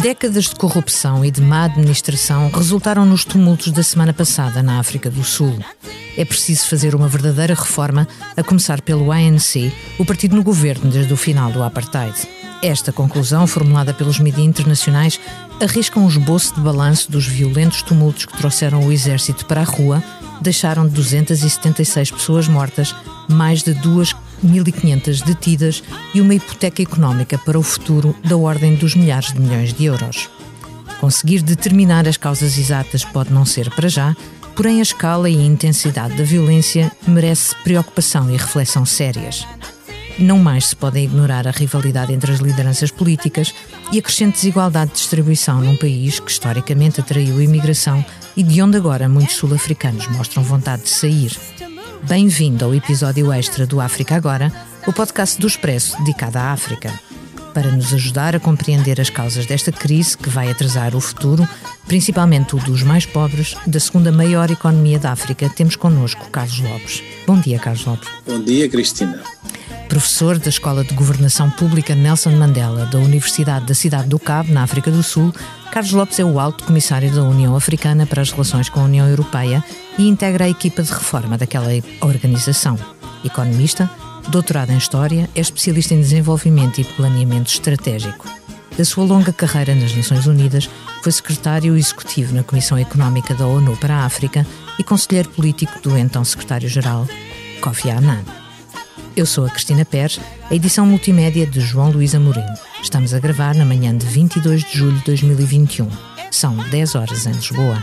Décadas de corrupção e de má administração resultaram nos tumultos da semana passada na África do Sul. É preciso fazer uma verdadeira reforma, a começar pelo ANC, o partido no governo desde o final do apartheid. Esta conclusão, formulada pelos mídias internacionais, arrisca um esboço de balanço dos violentos tumultos que trouxeram o exército para a rua, deixaram 276 pessoas mortas, mais de duas 1.500 detidas e uma hipoteca económica para o futuro da ordem dos milhares de milhões de euros. Conseguir determinar as causas exatas pode não ser para já, porém a escala e a intensidade da violência merece preocupação e reflexão sérias. Não mais se pode ignorar a rivalidade entre as lideranças políticas e a crescente desigualdade de distribuição num país que historicamente atraiu imigração e de onde agora muitos sul-africanos mostram vontade de sair. Bem-vindo ao episódio extra do África Agora, o podcast do Expresso dedicado à África. Para nos ajudar a compreender as causas desta crise que vai atrasar o futuro, principalmente o dos mais pobres, da segunda maior economia da África, temos connosco Carlos Lopes. Bom dia, Carlos Lopes. Bom dia, Cristina. Professor da Escola de Governação Pública Nelson Mandela, da Universidade da Cidade do Cabo, na África do Sul, Carlos Lopes é o alto comissário da União Africana para as Relações com a União Europeia e integra a equipa de reforma daquela organização. Economista, doutorado em História, é especialista em desenvolvimento e planeamento estratégico. Da sua longa carreira nas Nações Unidas, foi secretário executivo na Comissão Económica da ONU para a África e conselheiro político do então secretário-geral Kofi Annan. Eu sou a Cristina Pérez, a edição multimédia de João Luís Amorim. Estamos a gravar na manhã de 22 de julho de 2021. São 10 horas em Lisboa.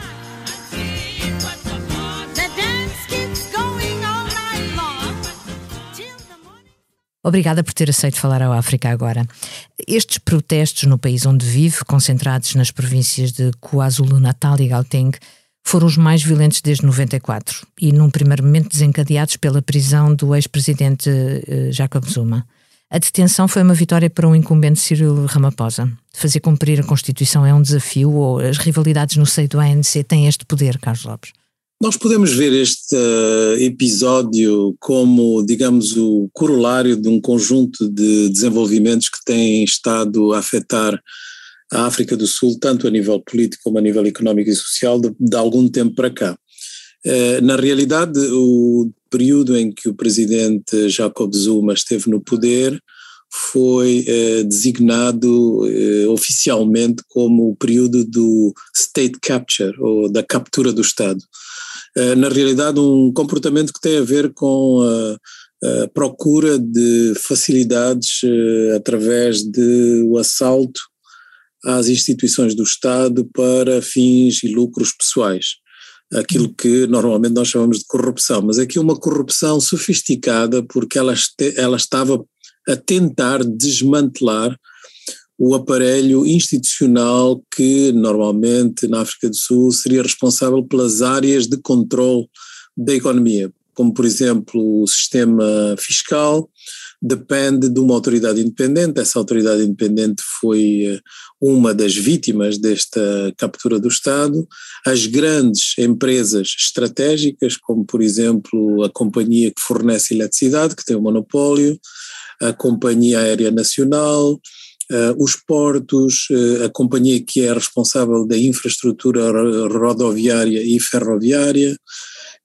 Obrigada por ter aceito falar ao África agora. Estes protestos no país onde vive, concentrados nas províncias de KwaZulu-Natal e Gauteng, foram os mais violentos desde 94 e, num primeiro momento, desencadeados pela prisão do ex-presidente uh, Jacob Zuma. A detenção foi uma vitória para o incumbente Cyril Ramaphosa. Fazer cumprir a Constituição é um desafio ou as rivalidades no seio do ANC têm este poder, Carlos Lopes? Nós podemos ver este uh, episódio como, digamos, o corolário de um conjunto de desenvolvimentos que têm estado a afetar a África do Sul, tanto a nível político como a nível económico e social, de, de algum tempo para cá. Uh, na realidade, o período em que o presidente Jacob Zuma esteve no poder foi eh, designado eh, oficialmente como o período do state capture, ou da captura do Estado. Eh, na realidade, um comportamento que tem a ver com a, a procura de facilidades eh, através de o assalto às instituições do Estado para fins e lucros pessoais. Aquilo que normalmente nós chamamos de corrupção, mas aqui uma corrupção sofisticada porque ela, ela estava a tentar desmantelar o aparelho institucional que normalmente na África do Sul seria responsável pelas áreas de controle da economia, como por exemplo o sistema fiscal, depende de uma autoridade independente. Essa autoridade independente foi eh, uma das vítimas desta captura do Estado. As grandes empresas estratégicas, como por exemplo a companhia que fornece eletricidade, que tem o monopólio, a Companhia Aérea Nacional, Uh, os portos, uh, a companhia que é responsável da infraestrutura rodoviária e ferroviária,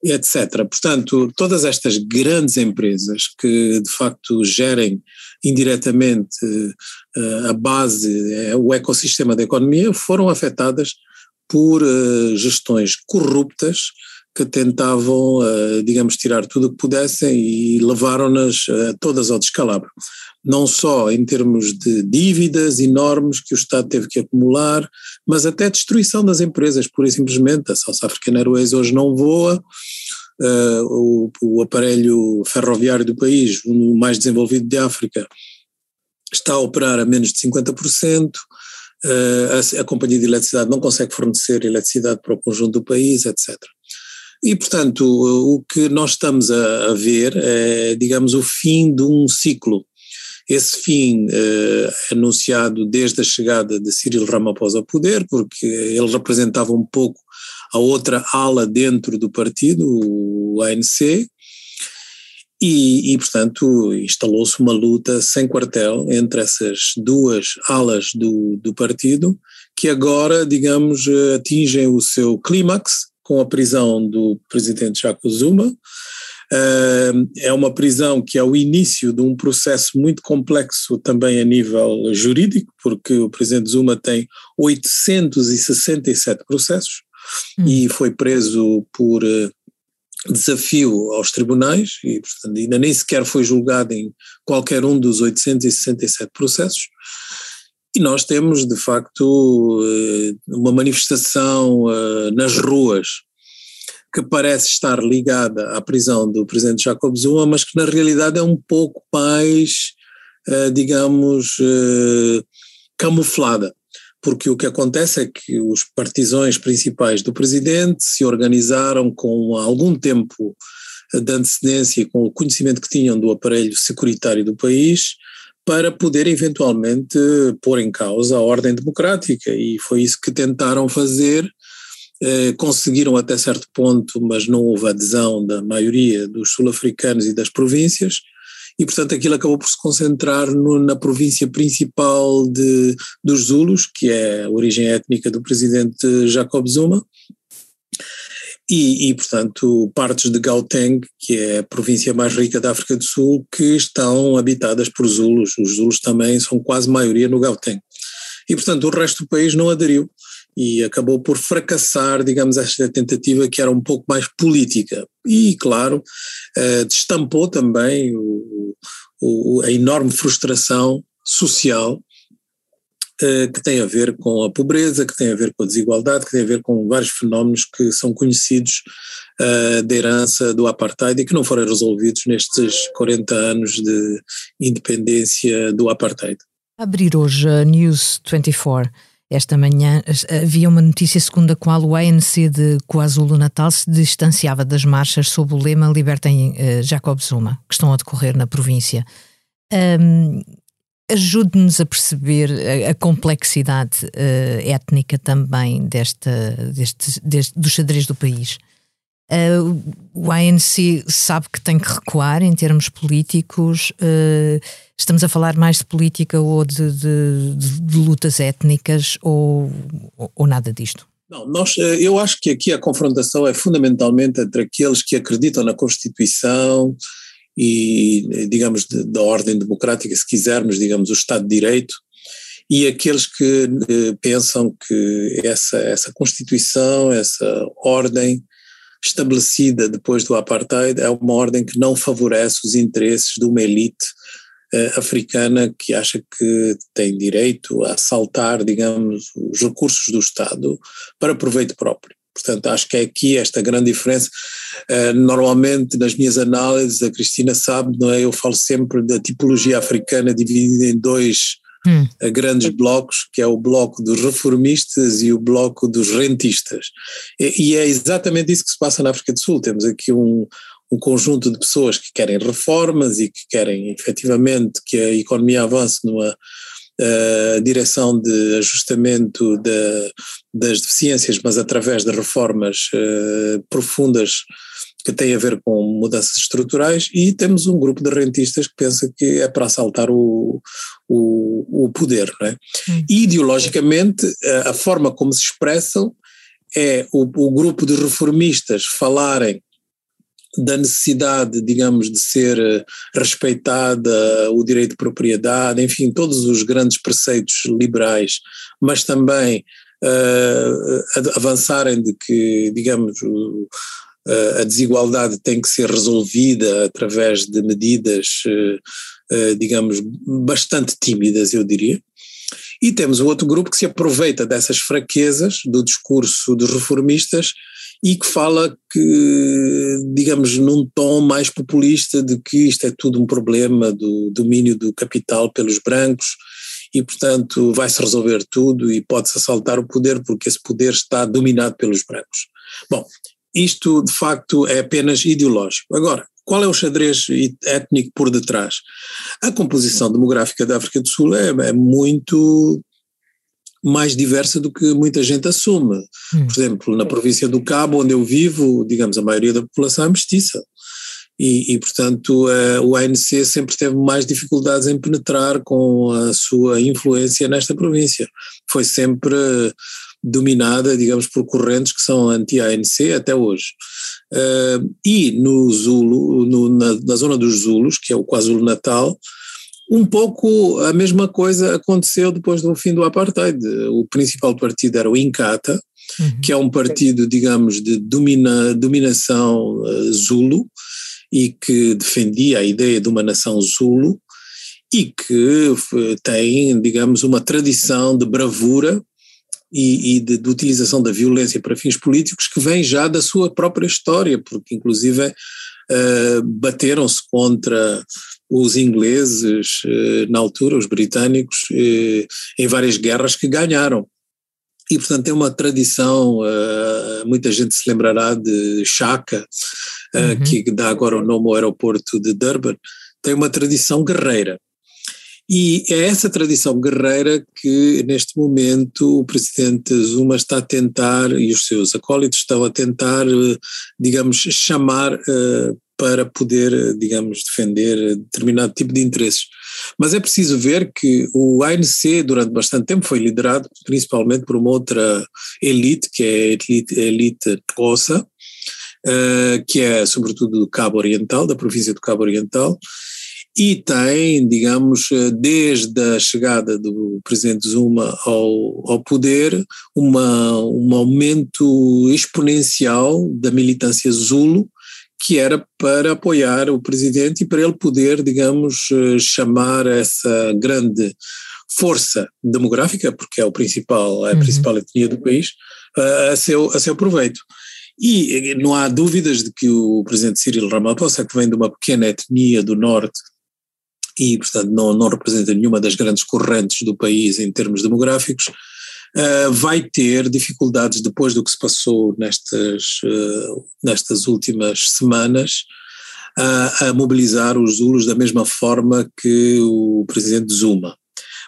etc. Portanto, todas estas grandes empresas que de facto gerem indiretamente uh, a base, o ecossistema da economia, foram afetadas por gestões corruptas que tentavam, digamos, tirar tudo o que pudessem e levaram-nas todas ao descalabro. Não só em termos de dívidas enormes que o Estado teve que acumular, mas até destruição das empresas, pura e simplesmente. A South African Airways hoje não voa, uh, o, o aparelho ferroviário do país, o mais desenvolvido de África, está a operar a menos de 50%. Uh, a, companhia de eletricidade não consegue fornecer eletricidade para o conjunto do país, etc. E, portanto, o que nós estamos a, a ver é, digamos, o fim de um ciclo. Esse fim eh, anunciado desde a chegada de Cyril Ramaphosa ao poder, porque ele representava um pouco a outra ala dentro do partido, o ANC, E, e portanto, instalou-se uma luta sem quartel entre essas duas alas do, do partido, que agora, digamos, atingem o seu clímax com a prisão do presidente Jacob Zuma, é uma prisão que é o início de um processo muito complexo também a nível jurídico, porque o presidente Zuma tem 867 processos hum. e foi preso por eh, desafio aos tribunais e, portanto, ainda nem sequer foi julgado em qualquer um dos 867 processos. E nós temos, de facto, eh, uma manifestação eh, nas ruas que parece estar ligada à prisão do presidente Jacob Zuma, mas que na realidade é um pouco mais, digamos, camuflada. Porque o que acontece é que os partizões principais do presidente se organizaram com algum tempo de antecedência, com o conhecimento que tinham do aparelho securitário do país, para poder eventualmente pôr em causa a ordem democrática. E foi isso que tentaram fazer eh, conseguiram até certo ponto, mas não houve adesão da maioria dos sul-africanos e das províncias, e portanto aquilo acabou por se concentrar no, na província principal de, dos Zulus, que é a origem étnica do presidente Jacob Zuma, e, e, portanto, partes de Gauteng, que é a província mais rica da África do Sul, que estão habitadas por Zulus. Os Zulus também são quase maioria no Gauteng. E, portanto, o resto do país não aderiu e acabou por fracassar, digamos, esta tentativa que era um pouco mais política. E, claro, eh, destampou também o, o, a enorme frustração social eh, que tem a ver com a pobreza, que tem a ver com a desigualdade, que tem a ver com vários fenómenos que são conhecidos uh, da herança do apartheid e que não foram resolvidos nestes 40 anos de independência do apartheid. Abrir hoje a News 24 esta manhã havia uma notícia segundo a qual o ANC de KwaZulu-Natal se distanciava das marchas sob o lema Libertem uh, Jacob Zuma, que estão a decorrer na província. Um, Ajude-nos a perceber a, a complexidade uh, étnica também desta, deste, deste, do xadrez do país. Uh, o ANC sabe que tem que recuar em termos políticos. Uh, estamos a falar mais de política ou de, de, de, lutas étnicas ou, ou, ou, nada disto? Não, nós, eh, eu acho que aqui a confrontação é fundamentalmente entre aqueles que acreditam na Constituição e, digamos, da ordem democrática, se quisermos, digamos, o Estado de Direito, e aqueles que eh, pensam que essa, essa Constituição, essa ordem estabelecida depois do apartheid é uma ordem que não favorece os interesses de uma elite uh, africana que acha que tem direito a assaltar, digamos, os recursos do Estado para proveito próprio. Portanto, acho que é aqui esta grande diferença. Uh, normalmente, nas minhas análises, a Cristina sabe, não é? Eu falo sempre da tipologia africana dividida em dois hum. grandes blocos, que é o bloco dos reformistas e o bloco dos rentistas. E, e, é exatamente isso que se passa na África do Sul. Temos aqui um, um conjunto de pessoas que querem reformas e que querem efetivamente que a economia avance numa uh, direção de ajustamento de, das deficiências, mas através de reformas uh, profundas que tem a ver com mudanças estruturais, e temos um grupo de rentistas que pensa que é para assaltar o, o, o poder. Não é? Hum. Ideologicamente, a, a, forma como se expressam é o, o grupo de reformistas falarem da necessidade, digamos, de ser eh, respeitada o direito de propriedade, enfim, todos os grandes preceitos liberais, mas também uh, avançarem de que, digamos, a desigualdade tem que ser resolvida através de medidas, eh, eh, digamos, bastante tímidas, eu diria. E temos o outro grupo que se aproveita dessas fraquezas do discurso dos reformistas e que fala que, digamos, num tom mais populista de que isto é tudo um problema do domínio do capital pelos brancos e, portanto, vai-se resolver tudo e pode-se assaltar o poder porque esse poder está dominado pelos brancos. Bom, isto de facto é apenas ideológico. Agora, qual é o xadrez étnico por detrás? A composição demográfica da África do Sul é, é muito mais diversa do que muita gente assume. Hum. Por exemplo, na província do Cabo, onde eu vivo, digamos, a maioria da população é mestiça. e, e, portanto, o ANC sempre teve mais dificuldades em penetrar com a sua influência nesta província. Foi sempre dominada, digamos, por correntes que são anti-ANC até hoje. Uh, e no Zulu, no, na, na, zona dos Zulus, que é o KwaZulu-Natal, um pouco a mesma coisa aconteceu depois do fim do apartheid. O principal partido era o Inkatha, uhum. que é um partido, digamos, de domina, dominação uh, Zulu e que defendia a ideia de uma nação Zulu e que tem, digamos, uma tradição de bravura e, e de, de, utilização da violência para fins políticos que vem já da sua própria história, porque inclusive uh, bateram-se contra os ingleses uh, na altura, os britânicos, uh, em várias guerras que ganharam. E, portanto, tem uma tradição, muita gente se lembrará de Chaka, uhum. que dá agora o nome ao aeroporto de Durban, tem uma tradição guerreira. E é essa tradição guerreira que, neste momento, o presidente Zuma está a tentar, e os seus acólitos estão a tentar, eh, digamos, chamar uh, para poder, digamos, defender determinado tipo de interesses. Mas é preciso ver que o ANC, durante bastante tempo, foi liderado principalmente por uma outra elite, que é a elite, a elite que é sobretudo do Cabo Oriental, da província do Cabo Oriental, e tem, digamos, desde a chegada do presidente Zuma ao, ao poder, uma, um aumento exponencial da militância Zulu, que era para apoiar o presidente e para ele poder, digamos, chamar essa grande força demográfica, porque é o principal, é a uhum. principal etnia do país, a seu, a seu proveito. E não há dúvidas de que o presidente Cyril Ramaphosa, que vem de uma pequena etnia do norte e, portanto, não, não representa nenhuma das grandes correntes do país em termos demográficos, uh, vai ter dificuldades depois do que se passou nestas, uh, nestas últimas semanas uh, a mobilizar os Zulus da mesma forma que o presidente Zuma.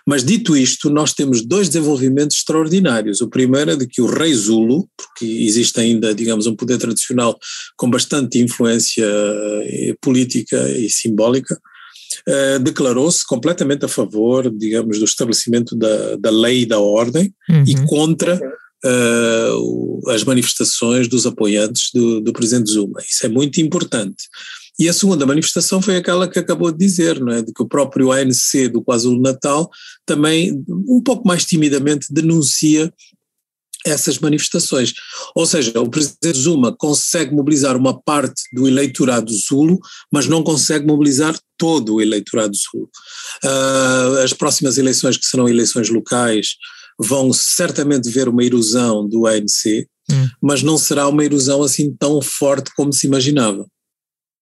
Mas dito isto, nós temos dois desenvolvimentos extraordinários. O primeiro é de que o rei Zulu, porque existe ainda, digamos, um poder tradicional com bastante influência eh, política e simbólica, Uh, declarou-se completamente a favor, digamos, do estabelecimento da, da lei e da ordem uhum. e contra uh, as manifestações dos apoiantes do, do presidente Zuma. Isso é muito importante. E a segunda manifestação foi aquela que acabou de dizer, não é? de que o próprio ANC do KwaZulu-Natal também, um pouco mais timidamente, denuncia essas manifestações. Ou seja, o presidente Zuma consegue mobilizar uma parte do eleitorado Zulu, mas não consegue mobilizar todo o eleitorado Zulu. Uh, as próximas eleições, que serão eleições locais, vão certamente ver uma erosão do ANC, hum. mas não será uma erosão assim tão forte como se imaginava.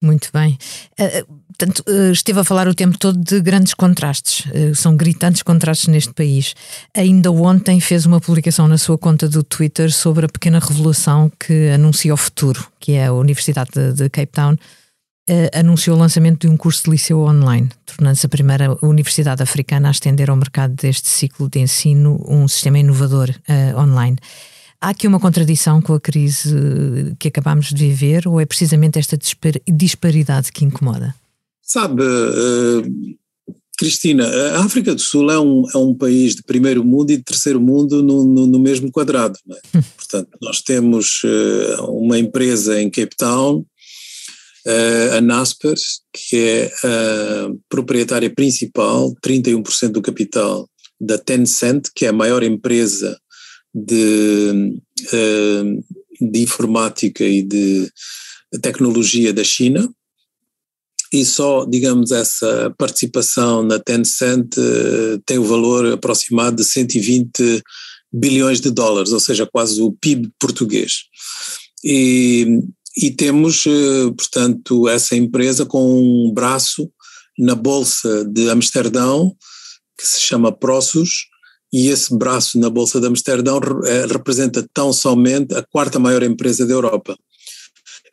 Muito bem. Uh, portanto, uh, esteve a falar o tempo todo de grandes contrastes. Uh, são gritantes contrastes neste país. Ainda ontem fez uma publicação na sua conta do Twitter sobre a pequena revelação que anuncia o futuro, que é a Universidade de, de Cape Town. anunciou o lançamento de um curso de liceu online, tornando-se a primeira universidade africana a estender ao mercado deste ciclo de ensino um sistema inovador online. Há aqui uma contradição com a crise que acabamos de viver ou é precisamente esta disparidade que incomoda? Sabe, uh, Cristina, a África do Sul é um, é um país de primeiro mundo e de terceiro mundo no, no, no mesmo quadrado. É? Hum. Portanto, nós temos uh, uma empresa em Cape Town, uh, a Nasper, que é a proprietária principal, 31% do capital da Tencent, que é a maior empresa de, eh, de informática e de tecnologia da China, e só, digamos, essa participação na Tencent eh, tem o valor aproximado de 120 bilhões de dólares, ou seja, quase o PIB português. E, e temos, eh, portanto, essa empresa com um braço na Bolsa de Amsterdão, que se chama Prosus, e esse braço na Bolsa de Amsterdão eh, representa tão somente a quarta maior empresa da Europa.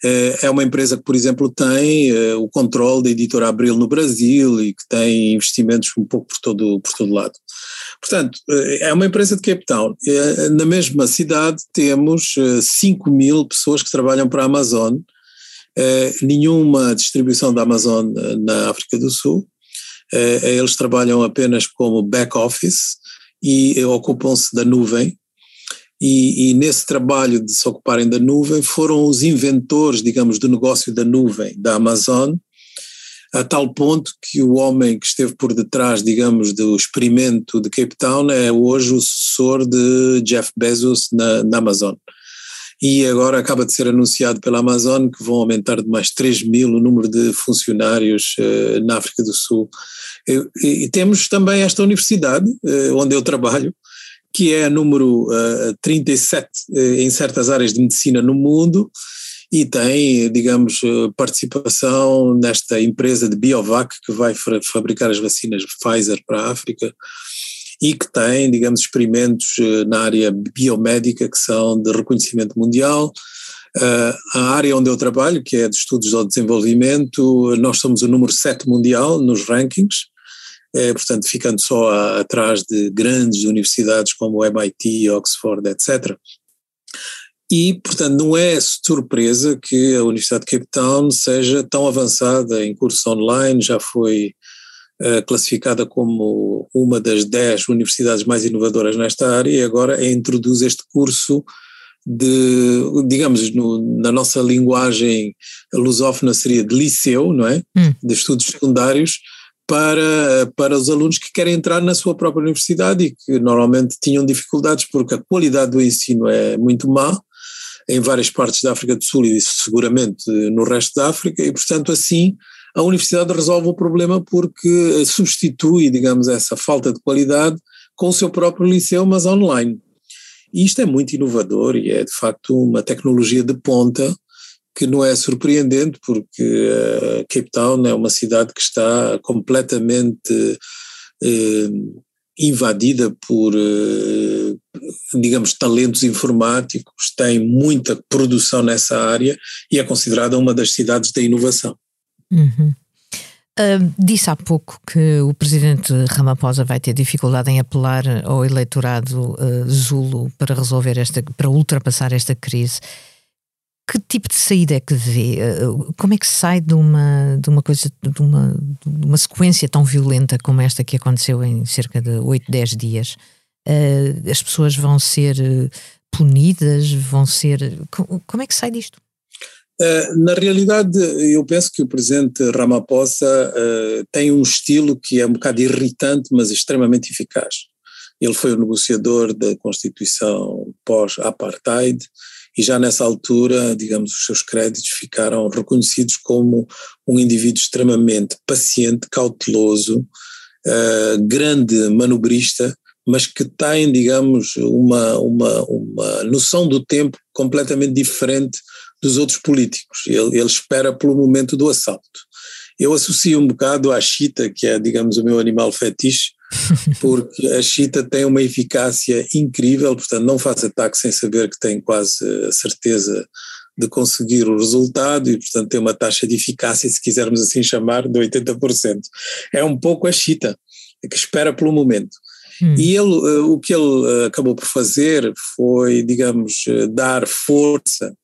Eh, é uma empresa que, por exemplo, tem eh, o controle da editora Abril no Brasil e que tem investimentos um pouco por todo, por todo lado. Portanto, é uma empresa de Cape Town. Na mesma cidade temos 5 mil pessoas que trabalham para a Amazon nenhuma distribuição da Amazon na África do Sul. Eles trabalham apenas como back-office e ocupam-se da nuvem, e, e, nesse trabalho de se ocuparem da nuvem foram os inventores, digamos, do negócio da nuvem da Amazon, a tal ponto que o homem que esteve por detrás, digamos, do experimento de Cape Town é hoje o sucessor de Jeff Bezos na, na Amazon. E agora acaba de ser anunciado pela Amazon que vão aumentar de mais 3 mil o número de funcionários uh, na África do Sul. E, temos também esta universidade, uh, onde eu trabalho, que é a número uh, 37 uh, em certas áreas de medicina no mundo e tem, digamos, participação nesta empresa de Biovac que vai fabricar as vacinas Pfizer para a África e que tem, digamos, experimentos na área biomédica que são de reconhecimento mundial. A área onde eu trabalho, que é de estudos ao desenvolvimento, nós somos o número 7 mundial nos rankings, é, portanto, ficando só a, atrás de grandes universidades como MIT, Oxford, etc. E, portanto, não é surpresa que a Universidade de Cape Town seja tão avançada em cursos online, já foi uh, classificada como uma das dez universidades mais inovadoras nesta área e agora introduz este curso de, digamos, no, na nossa linguagem lusófona seria de liceu, não é? Hum. De estudos secundários, para, para os alunos que querem entrar na sua própria universidade e que normalmente tinham dificuldades porque a qualidade do ensino é muito má em várias partes da África do Sul e seguramente no resto da África e portanto assim a universidade resolve o problema porque substitui, digamos, essa falta de qualidade com o seu próprio liceu, mas online. E isto é muito inovador e é de facto uma tecnologia de ponta que não é surpreendente porque uh, Cape Town é uma cidade que está completamente uh, invadida por, uh, digamos, talentos informáticos, tem muita produção nessa área e é considerada uma das cidades da inovação. Uhum. Uh, disse há pouco que o presidente Ramaphosa vai ter dificuldade em apelar ao eleitorado uh, Zulu para resolver esta, para ultrapassar esta crise. Que tipo de saída é que vê? Eh, como é que se sai de uma, de uma coisa, de uma, de uma sequência tão violenta como esta que aconteceu em cerca de 8, 10 dias? Uh, as pessoas vão ser eh, punidas? Vão ser. Como é que sai disto? Uh, na realidade, eu penso que o presidente Ramaphosa uh, tem um estilo que é um bocado irritante, mas extremamente eficaz. Ele foi o negociador da Constituição pós-apartheid e já nessa altura, digamos, os seus créditos ficaram reconhecidos como um indivíduo extremamente paciente, cauteloso, uh, grande manobrista, mas que tem, digamos, uma, uma, uma noção do tempo completamente diferente dos outros políticos. Ele, ele espera pelo momento do assalto. Eu associo um bocado à chita, que é, digamos, o meu animal fetiche, porque a chita tem uma eficácia incrível, portanto não faz ataque sem saber que tem quase a certeza de conseguir o resultado e portanto tem uma taxa de eficácia, se quisermos assim chamar, de 80%. É um pouco a chita, que espera pelo momento. Hum. E ele, eh, o que ele eh, acabou por fazer foi, digamos, eh, dar força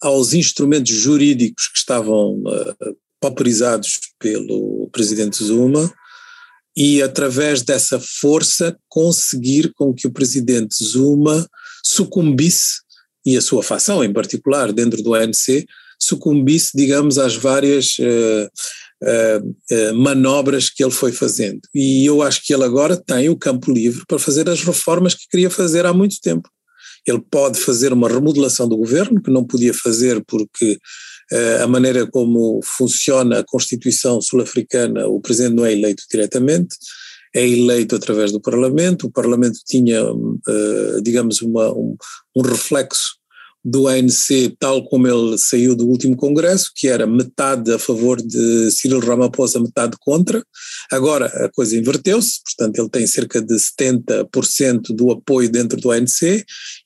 aos instrumentos jurídicos que estavam pauperizados pelo presidente Zuma, e, através dessa força, conseguir com que o presidente Zuma sucumbisse, e a sua facção em particular, dentro do ANC, sucumbisse, digamos, às várias uh, uh, uh, manobras que ele foi fazendo. E eu acho que ele agora tem o campo livre para fazer as reformas que queria fazer há muito tempo. Ele pode fazer uma remodelação do governo, que não podia fazer porque a maneira como funciona a Constituição sul-africana, o presidente não é eleito diretamente, é eleito através do Parlamento. O Parlamento tinha, digamos, uma, um, um reflexo do ANC tal como ele saiu do último congresso, que era metade a favor de Cyril Ramaphosa, metade contra. Agora a coisa inverteu-se, portanto ele tem cerca de 70% do apoio dentro do ANC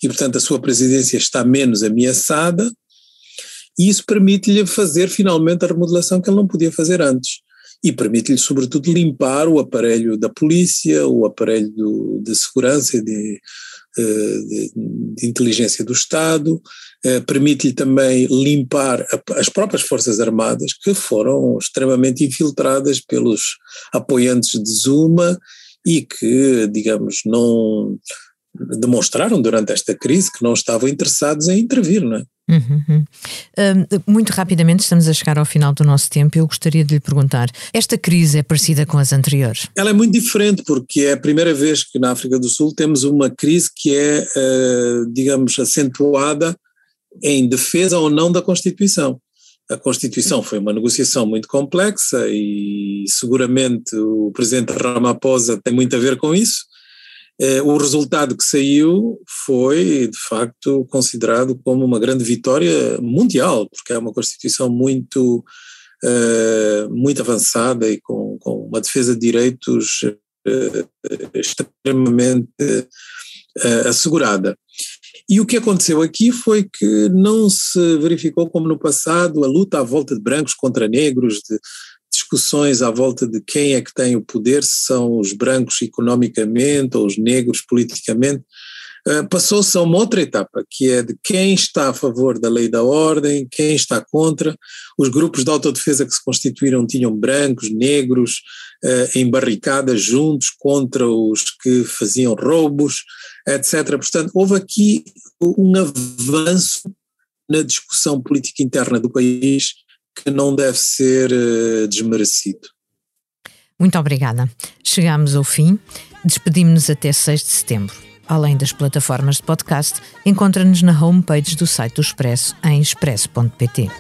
e portanto a sua presidência está menos ameaçada e isso permite-lhe fazer finalmente a remodelação que ele não podia fazer antes. E permite-lhe, sobretudo, limpar o aparelho da polícia, o aparelho do, de segurança, de, eh, de, de, inteligência do Estado, eh, permite-lhe também limpar as próprias Forças Armadas, que foram extremamente infiltradas pelos apoiantes de Zuma e que, digamos, não demonstraram durante esta crise que não estavam interessados em intervir, não é? Uhum. Uh, muito rapidamente, estamos a chegar ao final do nosso tempo. Eu gostaria de lhe perguntar: esta crise é parecida com as anteriores? Ela é muito diferente, porque é a primeira vez que na África do Sul temos uma crise que é, uh, digamos, acentuada em defesa ou não da Constituição. A Constituição foi uma negociação muito complexa e seguramente o presidente Ramaphosa tem muito a ver com isso. Eh, o resultado que saiu foi, de facto, considerado como uma grande vitória mundial, porque é uma Constituição muito, eh, muito avançada e com, com uma defesa de direitos eh, extremamente assegurada. E o que aconteceu aqui foi que não se verificou como no passado a luta à volta de brancos contra negros, de discussões à volta de quem é que tem o poder, se são os brancos economicamente ou os negros politicamente. Uh, Passou-se a uma outra etapa, que é de quem está a favor da lei da ordem, quem está contra. Os grupos de autodefesa que se constituíram tinham brancos, negros, uh, em barricadas juntos contra os que faziam roubos etc. Portanto, houve aqui um avanço na discussão política interna do país que não deve ser uh, desmerecido. Muito obrigada. Chegamos ao fim. Despedimos-nos até 6 de setembro. Além das plataformas de podcast, encontra-nos na homepage do site do Expresso em expresso.pt.